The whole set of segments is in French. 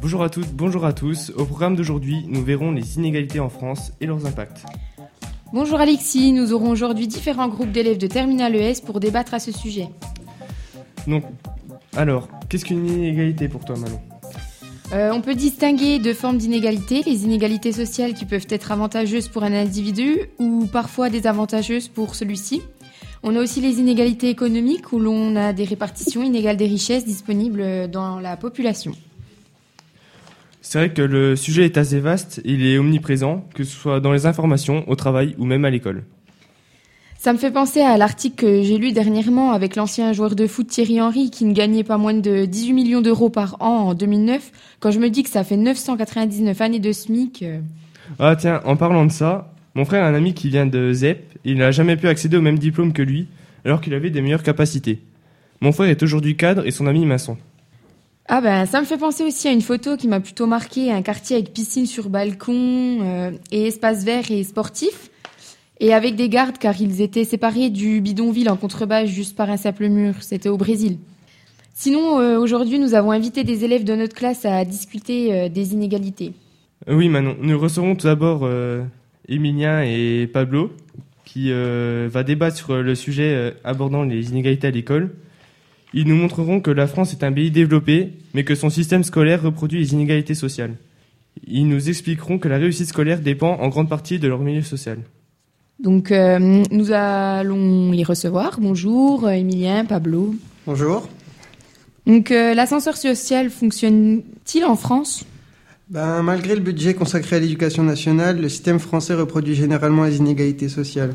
Bonjour à toutes, bonjour à tous. Au programme d'aujourd'hui, nous verrons les inégalités en France et leurs impacts. Bonjour Alexis, nous aurons aujourd'hui différents groupes d'élèves de Terminal ES pour débattre à ce sujet. Donc, alors, qu'est-ce qu'une inégalité pour toi, Manon Euh, on peut distinguer deux formes d'inégalités, les inégalités sociales qui peuvent être avantageuses pour un individu ou parfois désavantageuses pour celui-ci. On a aussi les inégalités économiques où l'on a des répartitions inégales des richesses disponibles dans la population. C'est vrai que le sujet est assez vaste, il est omniprésent, que ce soit dans les informations, au travail ou même à l'école. Ça me fait penser à l'article que j'ai lu dernièrement avec l'ancien joueur de foot Thierry Henry qui ne gagnait pas moins de 18 millions d'euros par an en 2009. Quand je me dis que ça fait 999 années de SMIC. euh, Ah tiens, en parlant de ça, mon frère a un ami qui vient de ZEP, il n'a jamais pu accéder au même diplôme que lui, alors qu'il avait des meilleures capacités. Mon frère est aujourd'hui cadre et son ami maçon. Ah ben ça me fait penser aussi à une photo qui m'a plutôt marqué, un quartier avec piscine sur balcon euh, et espace vert et sportif. Et avec des gardes car ils étaient séparés du bidonville en contrebas juste par un simple mur. C'était au Brésil. Sinon, euh, aujourd'hui, nous avons invité des élèves de notre classe à discuter euh, des inégalités. Euh, Oui Manon, nous recevrons tout d'abord euh, et Pablo, qui va débattre sur le sujet abordant les inégalités à l'école. Ils nous montreront que la France est un pays développé, mais que son système scolaire reproduit les inégalités sociales. Ils nous expliqueront que la réussite scolaire dépend en grande partie de leur milieu social. Donc, euh, nous allons les recevoir. Bonjour, euh, Emilien, Pablo. Bonjour. Donc, euh, l'ascenseur social fonctionne-t-il en France? Ben, malgré le budget consacré à l'éducation nationale, le système français reproduit généralement les inégalités sociales.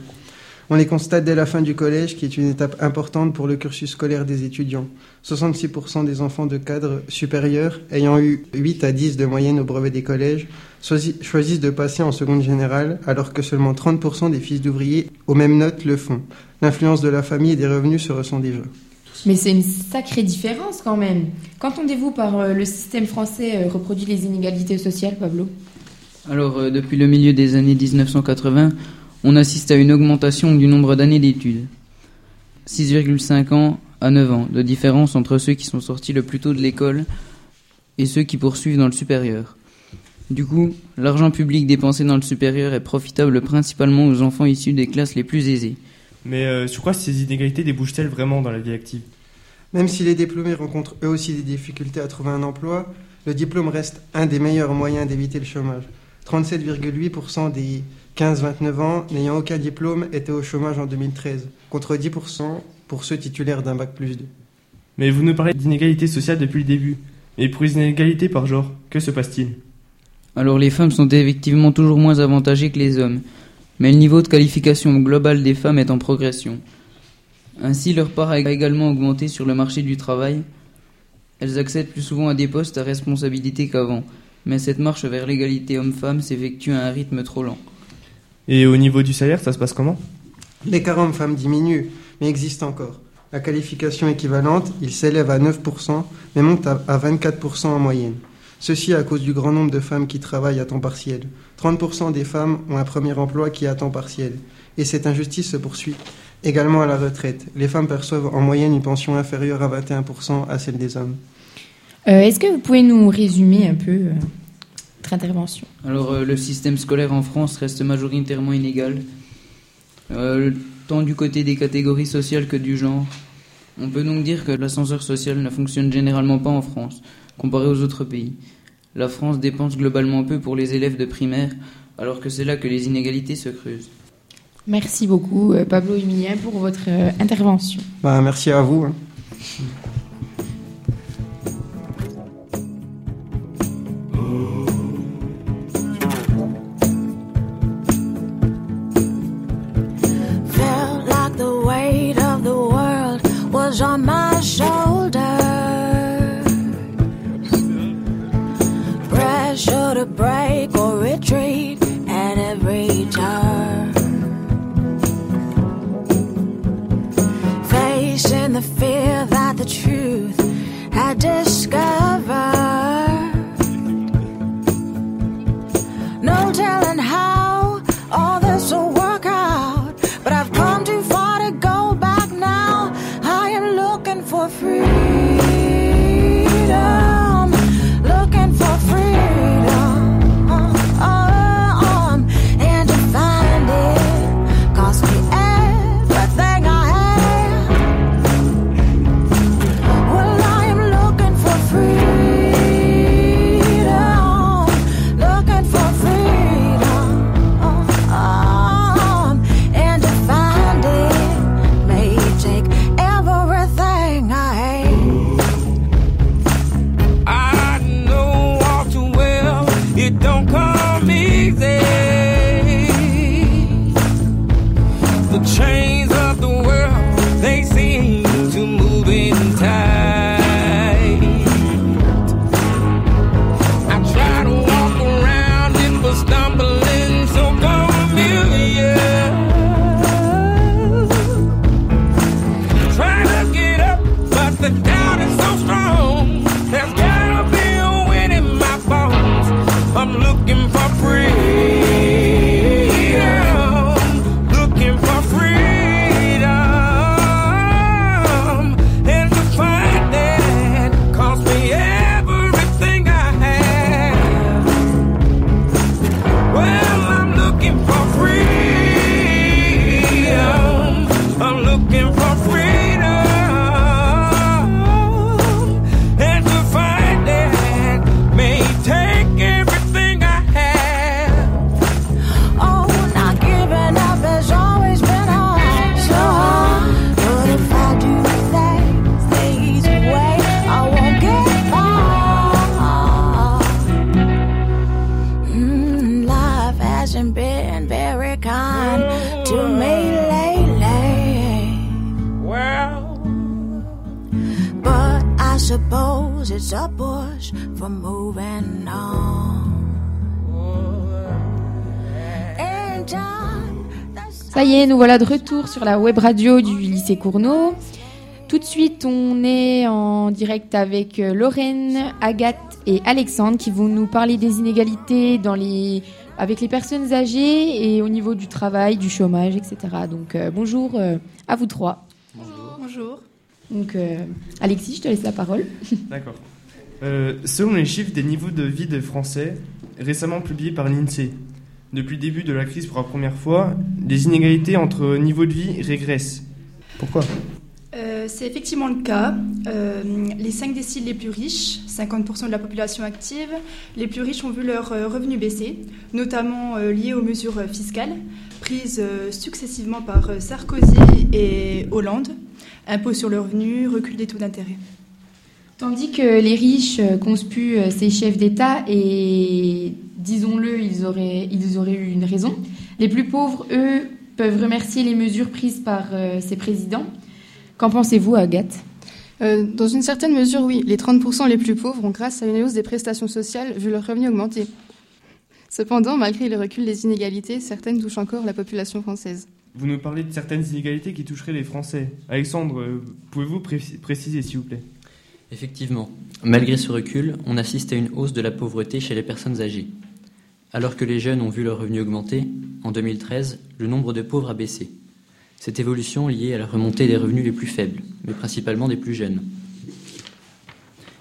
On les constate dès la fin du collège, qui est une étape importante pour le cursus scolaire des étudiants. 66% des enfants de cadre supérieur ayant eu 8 à 10 de moyenne au brevet des collèges choisi- choisissent de passer en seconde générale, alors que seulement 30% des fils d'ouvriers aux mêmes notes le font. L'influence de la famille et des revenus se ressent déjà. Mais c'est une sacrée différence quand même. Qu'entendez-vous par euh, le système français euh, reproduit les inégalités sociales, Pablo? Alors, euh, depuis le milieu des années 1980, on assiste à une augmentation du nombre d'années d'études. 6,5 ans à 9 ans de différence entre ceux qui sont sortis le plus tôt de l'école et ceux qui poursuivent dans le supérieur. Du coup, l'argent public dépensé dans le supérieur est profitable principalement aux enfants issus des classes les plus aisées. Mais euh, sur quoi ces inégalités débouchent-elles vraiment dans la vie active? Même si les diplômés rencontrent eux aussi des difficultés à trouver un emploi, le diplôme reste un des meilleurs moyens d'éviter le chômage. 37,8% des 15-29 ans n'ayant aucun diplôme étaient au chômage en 2013, contre 10% pour ceux titulaires d'un bac plus 2. Mais vous nous parlez d'inégalités sociales depuis le début. Mais pour les inégalités par genre, que se passe-t-il? Alors les femmes sont effectivement toujours moins avantagées que les hommes, mais le niveau de qualification global des femmes est en progression. Ainsi, leur part a également augmenté sur le marché du travail. Elles accèdent plus souvent à des postes à responsabilité qu'avant, mais cette marche vers l'égalité homme-femme s'effectue à un rythme trop lent. Et au niveau du salaire, ça se passe comment? L'écart homme-femme diminue, mais existe encore. La qualification équivalente, il s'élève à 9%, mais monte à à 24% en moyenne. Ceci à cause du grand nombre de femmes qui travaillent à temps partiel. 30% des femmes ont un premier emploi qui est à temps partiel. Et cette injustice se poursuit également à la retraite. Les femmes perçoivent en moyenne une pension inférieure à 21% à celle des hommes. Euh, Est-ce que vous pouvez nous résumer un peu euh, votre intervention Alors euh, le système scolaire en France reste majoritairement inégal, euh, tant du côté des catégories sociales que du genre. On peut donc dire que l'ascenseur social ne fonctionne généralement pas en France, comparé aux autres pays. La France dépense globalement peu pour les élèves de primaire, alors que c'est là que les inégalités se creusent. Merci beaucoup, euh, Pablo Emilien, pour votre intervention. Bah, merci à vous. Saint-Germain. Ça y est, nous voilà de retour sur la web radio du lycée Cournot. Tout de suite, on est en direct avec euh, Lorraine, Agathe et Alexandre qui vont nous parler des inégalités dans les, avec les personnes âgées et au niveau du travail, du chômage, etc. Donc euh, bonjour euh, à vous trois. Bonjour. Donc euh, Alexis, je te laisse la parole. D'accord. Euh, selon les chiffres des niveaux de vie des Français, récemment publiés par l'INSEE, depuis le début de la crise pour la première fois, les inégalités entre niveaux de vie régressent. Pourquoi? Euh, c'est effectivement le cas. Euh, les 5 déciles les plus riches, 50% de la population active, les plus riches ont vu leurs euh, revenus baisser, notamment liés aux mesures fiscales prises successivement par Sarkozy et Hollande. Impôt sur le revenu, recul des taux d'intérêt. Tandis que les riches euh, conspuent euh, ces chefs d'État et, disons-le, ils auraient, ils auraient eu une raison. Les plus pauvres, eux, peuvent remercier les mesures prises par euh, ces présidents. Qu'en pensez-vous, Agathe? Euh, dans une certaine mesure, oui. Les 30% les plus pauvres ont, grâce à une hausse des prestations sociales, vu leurs revenus augmenter. Cependant, malgré le recul des inégalités, certaines touchent encore la population française. Vous nous parlez de certaines inégalités qui toucheraient les Français. Alexandre, pouvez-vous pré- préciser s'il vous plaît? Effectivement, malgré ce recul, on assiste à une hausse de la pauvreté chez les personnes âgées. Alors que les jeunes ont vu leurs revenus augmenter, en 2013, le nombre de pauvres a baissé. Cette évolution est liée à la remontée des revenus les plus faibles, mais principalement des plus jeunes.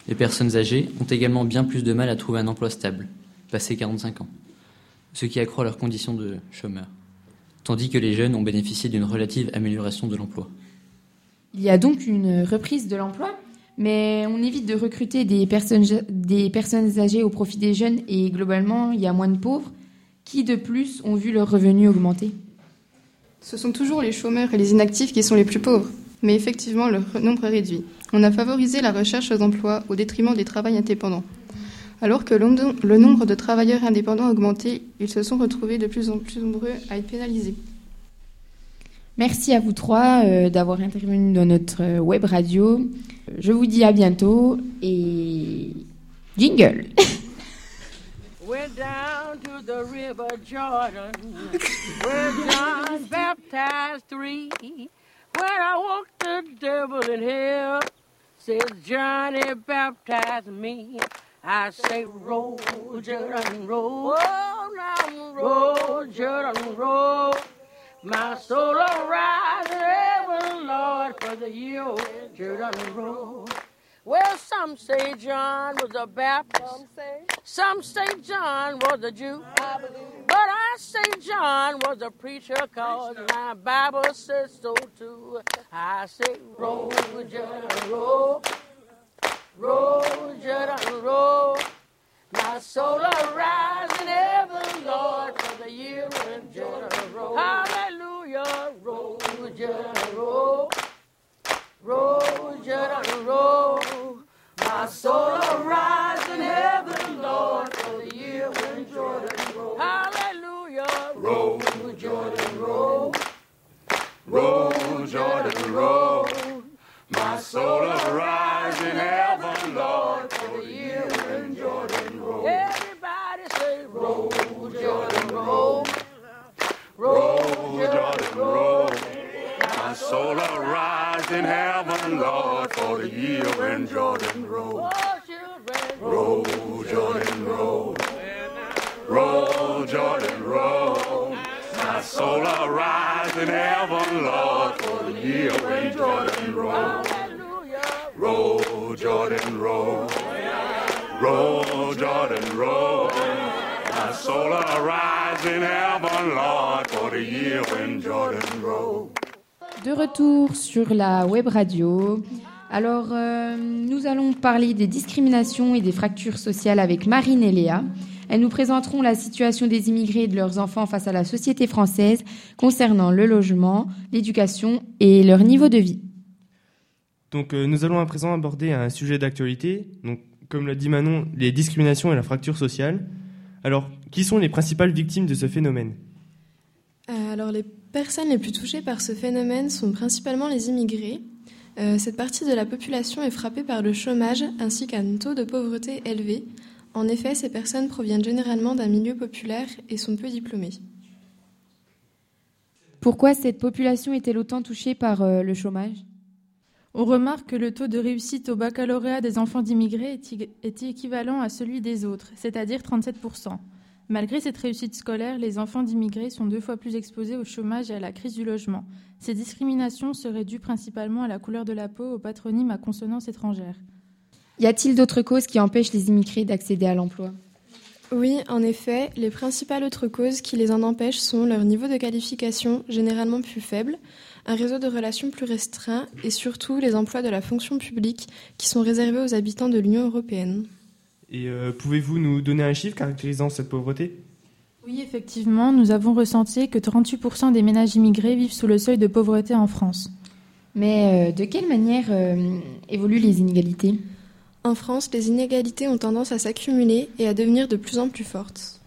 Les personnes âgées ont également bien plus de mal à trouver un emploi stable, passé 45 ans, ce qui accroît leurs conditions de chômeurs, tandis que les jeunes ont bénéficié d'une relative amélioration de l'emploi. Il y a donc une reprise de l'emploi, mais on évite de recruter des personnes, âgées au profit des jeunes et globalement, il y a moins de pauvres qui, de plus, ont vu leurs revenus augmenter. Ce sont toujours les chômeurs et les inactifs qui sont les plus pauvres. Mais effectivement, leur nombre est réduit. On a favorisé la recherche d'emploi au détriment des travails indépendants. Alors que le nombre de travailleurs indépendants a augmenté, ils se sont retrouvés de plus en plus nombreux à être pénalisés. Merci à vous trois euh, d'avoir intervenu dans notre euh, web radio. Je vous dis à bientôt et jingle. Went down to the river Jordan, where John baptized three. When I walked the devil in hell, says Johnny baptized me. I say, roll, Jordan, roll. Oh, now roll, Jordan, roll. My soul will rise heaven, Lord, for the year Jordan roll. Well, some say John was a Baptist. Some say John was a Jew. I But I say John was a preacher, cause my Bible says so too. I say, roll, Jordan, roll. My soul will rise in heaven, Lord, for the year when Jordan roll. Hallelujah, roll, Jordan, roll. Roll, Jordan, roll. My soul will rise in heaven, Lord, for the year when Jordan roll. Hallelujah, roll, Jordan, roll. Roll, Jordan, roll. My soul will rise in heaven, Lord, for the year when Jordan roll. Everybody say, roll, Jordan, roll. Roll, Jordan, roll. My soul will rise in heaven, Lord, for the year when Jordan De retour sur la web radio. Alors, euh, nous allons parler des discriminations et des fractures sociales avec Marine et Léa. Elles nous présenteront la situation des immigrés et de leurs enfants face à la société française concernant le logement, l'éducation et leur niveau de vie. Donc, euh, nous allons à présent aborder un sujet d'actualité. Donc, comme l'a dit Manon, les discriminations et la fracture sociale. Alors, qui sont les principales victimes de ce phénomène? Alors, les personnes les plus touchées par ce phénomène sont principalement les immigrés. Euh, cette partie de la population est frappée par le chômage ainsi qu'un taux de pauvreté élevé. En effet, ces personnes proviennent généralement d'un milieu populaire et sont peu diplômées. Pourquoi cette population est-elle autant touchée par euh, le chômage? On remarque que le taux de réussite au baccalauréat des enfants d'immigrés est, ig- est équivalent à celui des autres, c'est-à-dire 37%. Malgré cette réussite scolaire, les enfants d'immigrés sont deux fois plus exposés au chômage et à la crise du logement. Ces discriminations seraient dues principalement à la couleur de la peau, au patronyme à consonance étrangère. Y a-t-il d'autres causes qui empêchent les immigrés d'accéder à l'emploi? Oui, en effet, les principales autres causes qui les en empêchent sont leur niveau de qualification généralement plus faible, un réseau de relations plus restreint et surtout les emplois de la fonction publique qui sont réservés aux habitants de l'Union européenne. Et euh, pouvez-vous nous donner un chiffre caractérisant cette pauvreté? Oui, effectivement, nous avons ressenti que 38% des ménages immigrés vivent sous le seuil de pauvreté en France. Mais euh, de quelle manière euh, évoluent les inégalités? En France, les inégalités ont tendance à s'accumuler et à devenir de plus en plus fortes.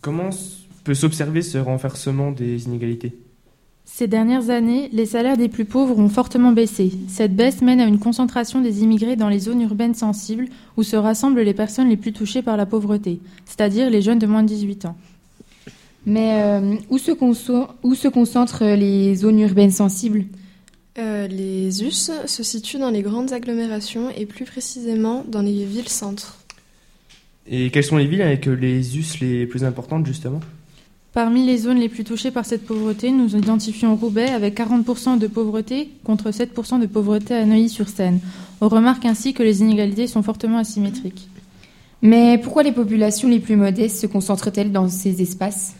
Comment peut s'observer ce renversement des inégalités? Ces dernières années, les salaires des plus pauvres ont fortement baissé. Cette baisse mène à une concentration des immigrés dans les zones urbaines sensibles où se rassemblent les personnes les plus touchées par la pauvreté, c'est-à-dire les jeunes de moins de 18 ans. Mais euh, où, se conso- où se concentrent les zones urbaines sensibles? Euh, les US se situent dans les grandes agglomérations et plus précisément dans les villes-centres. Et quelles sont les villes avec les us les plus importantes justement? Parmi les zones les plus touchées par cette pauvreté, nous identifions Roubaix avec 40% de pauvreté contre 7% de pauvreté à Neuilly-sur-Seine. On remarque ainsi que les inégalités sont fortement asymétriques. Mais pourquoi les populations les plus modestes se concentrent-elles dans ces espaces?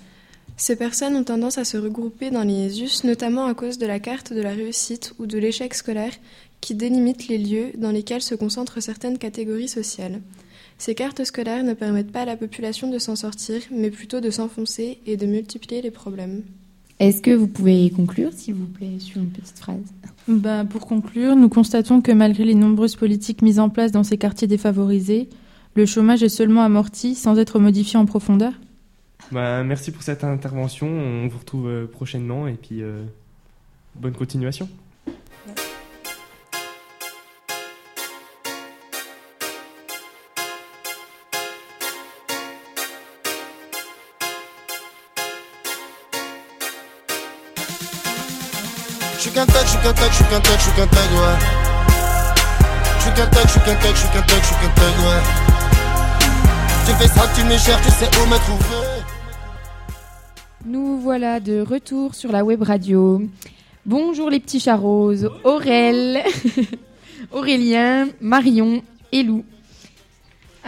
Ces personnes ont tendance à se regrouper dans les US, notamment à cause de la carte de la réussite ou de l'échec scolaire qui délimite les lieux dans lesquels se concentrent certaines catégories sociales. Ces cartes scolaires ne permettent pas à la population de s'en sortir, mais plutôt de s'enfoncer et de multiplier les problèmes. Est-ce que vous pouvez conclure, s'il vous plaît, sur une petite phrase? Ben, pour conclure, nous constatons que malgré les nombreuses politiques mises en place dans ces quartiers défavorisés, le chômage est seulement amorti sans être modifié en profondeur? Bah, Merci pour cette intervention, on vous retrouve euh, prochainement et puis euh, bonne continuation. Qu'un tag, je suis qu'un tag, je suis qu'un tag, ouais. Je suis qu'un tag, je suis qu'un tag, je suis qu'un tag, je suis qu'un tag, ouais. Tu fais ça, tu me cherches, tu sais où me trouver. Nous voilà de retour sur la web radio. Bonjour les petits chats roses, Aurel, Aurélien, Marion et Lou.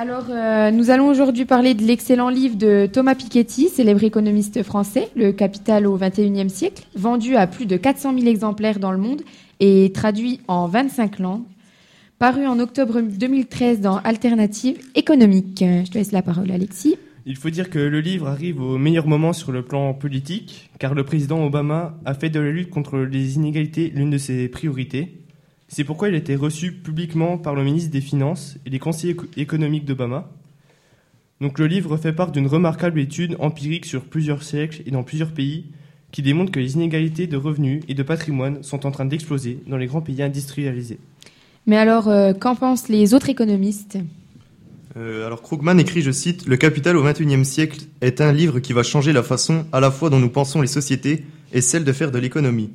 Alors, euh, nous allons aujourd'hui parler de l'excellent livre de Thomas Piketty, célèbre économiste français, Le Capital au XXIe siècle, vendu à plus de 400 000 exemplaires dans le monde et traduit en 25 langues, paru en octobre 2013 dans Alternative économique. Je te laisse la parole, Alexis. Il faut dire que le livre arrive au meilleur moment sur le plan politique, car le président Obama a fait de la lutte contre les inégalités l'une de ses priorités. C'est pourquoi il a été reçu publiquement par le ministre des Finances et les conseillers éco- économiques d'Obama. Donc le livre fait part d'une remarquable étude empirique sur plusieurs siècles et dans plusieurs pays qui démontre que les inégalités de revenus et de patrimoine sont en train d'exploser dans les grands pays industrialisés. Mais alors, euh, qu'en pensent les autres économistes? Euh, alors Krugman écrit, je cite, Le Capital au XXIe siècle est un livre qui va changer la façon à la fois dont nous pensons les sociétés et celle de faire de l'économie.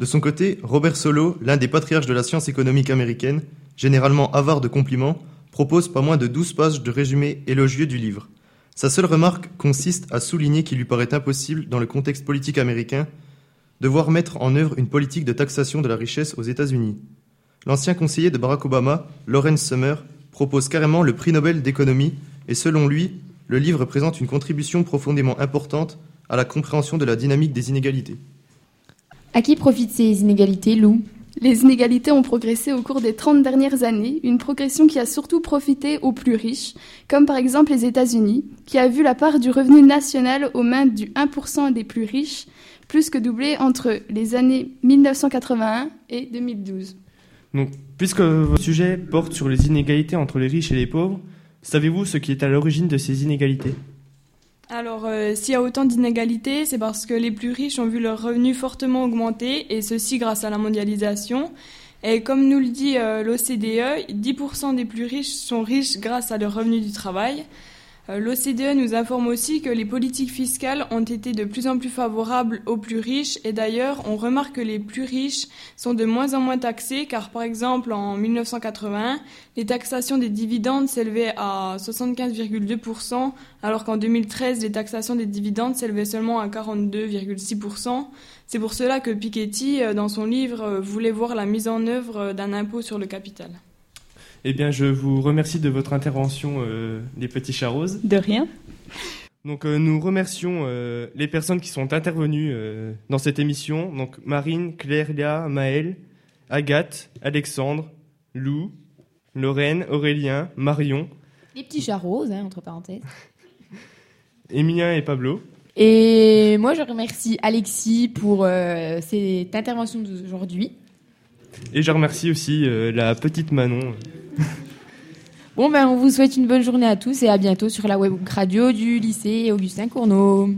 De son côté, Robert Solow, l'un des patriarches de la science économique américaine, généralement avare de compliments, propose pas moins de 12 pages de résumé élogieux du livre. Sa seule remarque consiste à souligner qu'il lui paraît impossible, dans le contexte politique américain, de voir mettre en œuvre une politique de taxation de la richesse aux États-Unis. L'ancien conseiller de Barack Obama, Lawrence Summer, propose carrément le prix Nobel d'économie et selon lui, le livre présente une contribution profondément importante à la compréhension de la dynamique des inégalités. À qui profitent ces inégalités, Lou? Les inégalités ont progressé au cours des 30 dernières années, une progression qui a surtout profité aux plus riches, comme par exemple les États-Unis, qui a vu la part du revenu national aux mains du 1% des plus riches plus que doubler entre les années 1981 et 2012. Donc, puisque votre sujet porte sur les inégalités entre les riches et les pauvres, savez-vous ce qui est à l'origine de ces inégalités? Alors, euh, s'il y a autant d'inégalités, c'est parce que les plus riches ont vu leurs revenus fortement augmenter, et ceci grâce à la mondialisation. Et comme nous le dit euh, l'OCDE, 10% des plus riches sont riches grâce à leur revenu du travail. Euh, L'OCDE nous informe aussi que les politiques fiscales ont été de plus en plus favorables aux plus riches et d'ailleurs on remarque que les plus riches sont de moins en moins taxés car par exemple en 1981 les taxations des dividendes s'élevaient à 75,2% alors qu'en 2013 les taxations des dividendes s'élevaient seulement à 42,6%. C'est pour cela que Piketty euh, dans son livre euh, voulait voir la mise en œuvre d'un impôt sur le capital. Eh bien, je vous remercie de votre intervention, euh, les petits charros. De rien. Donc, euh, nous remercions euh, les personnes qui sont intervenues euh, dans cette émission. Donc, Marine, Claire, Léa, Maëlle, Agathe, Alexandre, Lou, Lorraine, Aurélien, Marion, Les petits chats roses, hein, entre parenthèses. Emilien et Pablo. Et moi, je remercie Alexis pour euh, cette intervention d'aujourd'hui. Et je remercie aussi euh, la petite Manon. Bon, ben, on vous souhaite une bonne journée à tous et à bientôt sur la web radio du lycée Augustin Cournot.